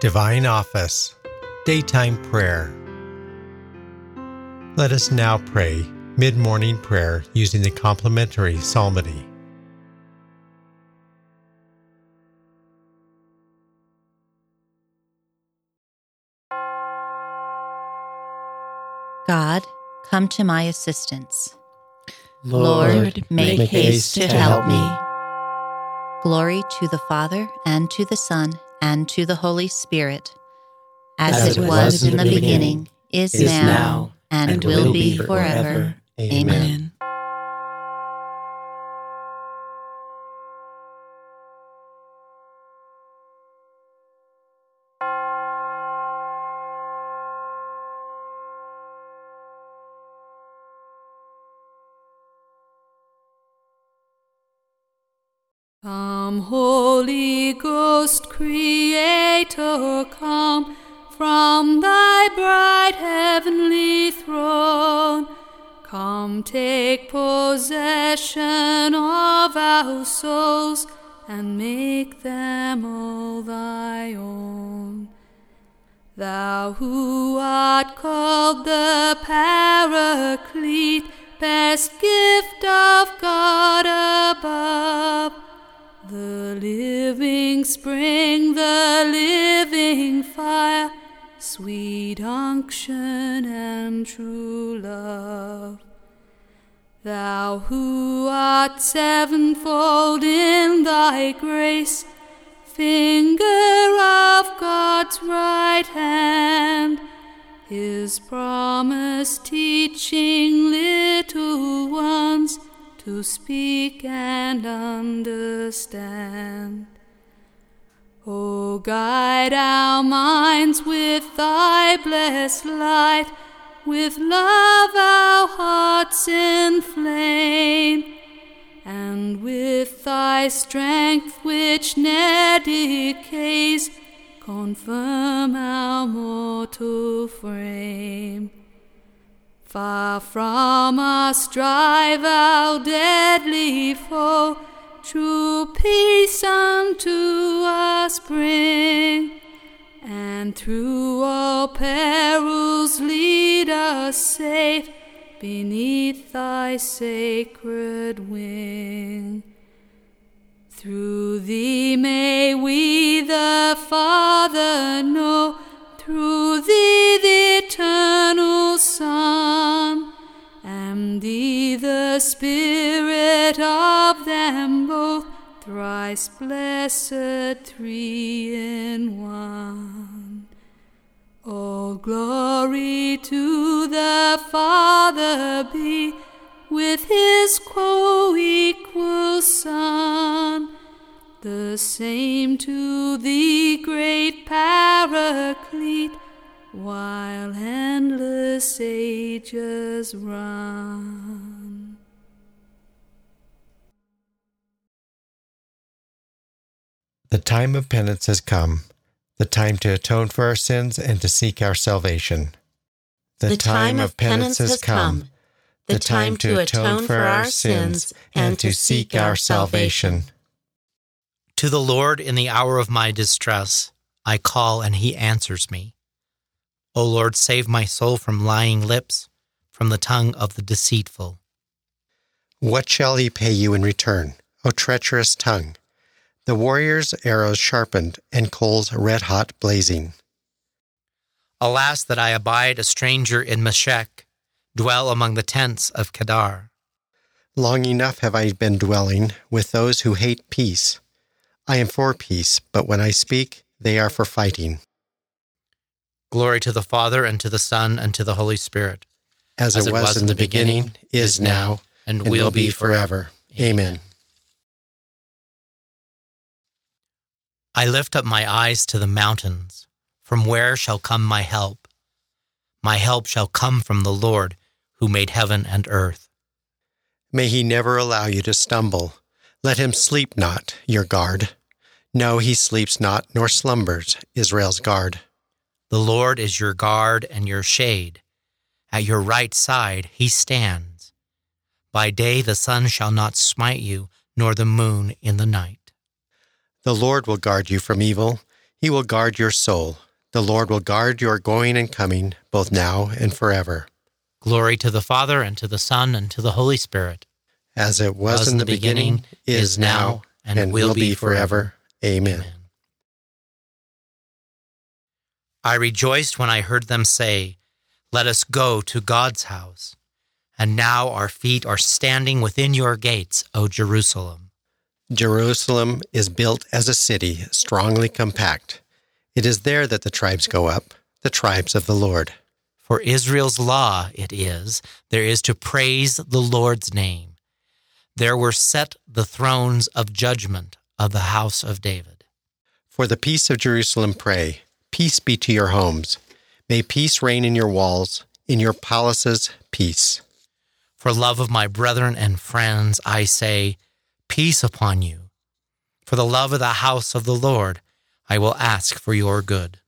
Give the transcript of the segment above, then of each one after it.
Divine Office, Daytime Prayer. Let us now pray mid morning prayer using the complementary psalmody. God, come to my assistance. Lord, make, make haste to help me. Glory to the Father, and to the Son, and to the Holy Spirit, as, As it was in the beginning, is, is now, now, and, and will will be forever. forever. Amen. Come, Holy Ghost, Creator, come from thy bright heavenly throne. Come, take possession of our souls and make them all thy own. Thou who art called the Paraclete, best gift of God above, the living spring, the living fire, sweet unction and true love. Thou who art sevenfold in thy grace, finger of God's right hand, his promise teaching little ones to speak and understand. O guide our minds with thy blessed light, with love our hearts inflame, and with thy strength which ne'er decays, confirm our mortal frame. Far from us drive our deadly foe, true peace unto us bring, and through all perils lead us safe beneath thy sacred wing. Through thee may we the Father know, through Of them both, thrice blessed three in one. All glory to the Father be with his co-equal Son, the same to the great Paraclete, while endless ages run. The time of penance has come, the time to atone for our sins and to seek our salvation. The time of penance has come, the time to atone for our sins and to seek our salvation. To the Lord in the hour of my distress, I call and he answers me. O Lord, save my soul from lying lips, from the tongue of the deceitful. What shall he pay you in return, O treacherous tongue? The warrior's arrows sharpened and coals red hot blazing. Alas, that I abide a stranger in Meshech, dwell among the tents of Kedar. Long enough have I been dwelling with those who hate peace. I am for peace, but when I speak, they are for fighting. Glory to the Father, and to the Son, and to the Holy Spirit, As, it was, in the beginning, is now, and, and will be forever. Amen. I lift up my eyes to the mountains. From where shall come my help? My help shall come from the Lord, who made heaven and earth. May he never allow you to stumble. Let him sleep not, your guard. No, he sleeps not, nor slumbers, Israel's guard. The Lord is your guard and your shade. At your right side he stands. By day the sun shall not smite you, nor the moon in the night. The Lord will guard you from evil. He will guard your soul. The Lord will guard your going and coming, both now and forever. Glory to the Father, and to the Son, and to the Holy Spirit. As it was, in the, beginning, is now, and, will be forever. Amen. Amen. I rejoiced when I heard them say, Let us go to God's house. And now our feet are standing within your gates, O Jerusalem. Jerusalem is built as a city, strongly compact. It is there that the tribes go up, the tribes of the Lord. For Israel's law it is, there is to praise the Lord's name. There were set the thrones of judgment of the house of David. For the peace of Jerusalem pray, peace be to your homes. May peace reign in your walls, in your palaces, peace. For love of my brethren and friends, I say, peace upon you. For the love of the house of the Lord, I will ask for your good.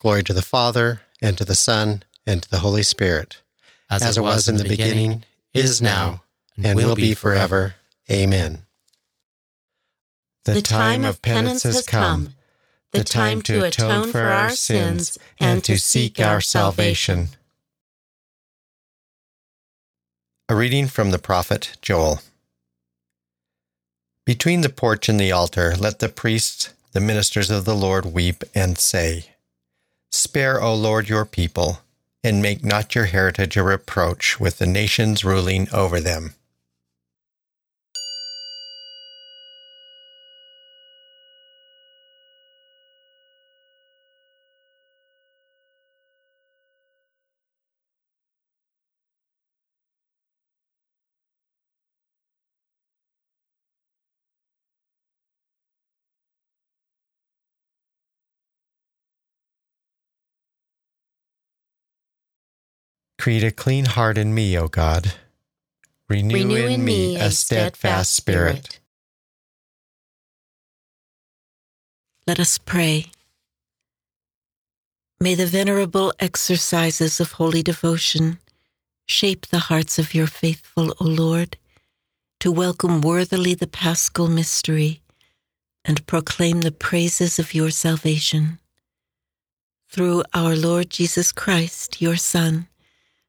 Glory to the Father, and to the Son, and to the Holy Spirit, as, as it was, was in the beginning, beginning is now, and will be forever. Amen. The time of penance has come, the time to atone for our sins and to seek our salvation. A reading from the prophet Joel. Between the porch and the altar, let the priests, the ministers of the Lord, weep and say, Spare, O Lord, your people, and make not your heritage a reproach with the nations ruling over them. Create a clean heart in me, O God. Renew, Renew in, in me a steadfast spirit. Let us pray. May the venerable exercises of holy devotion shape the hearts of your faithful, O Lord, to welcome worthily the paschal mystery and proclaim the praises of your salvation. Through our Lord Jesus Christ, your Son,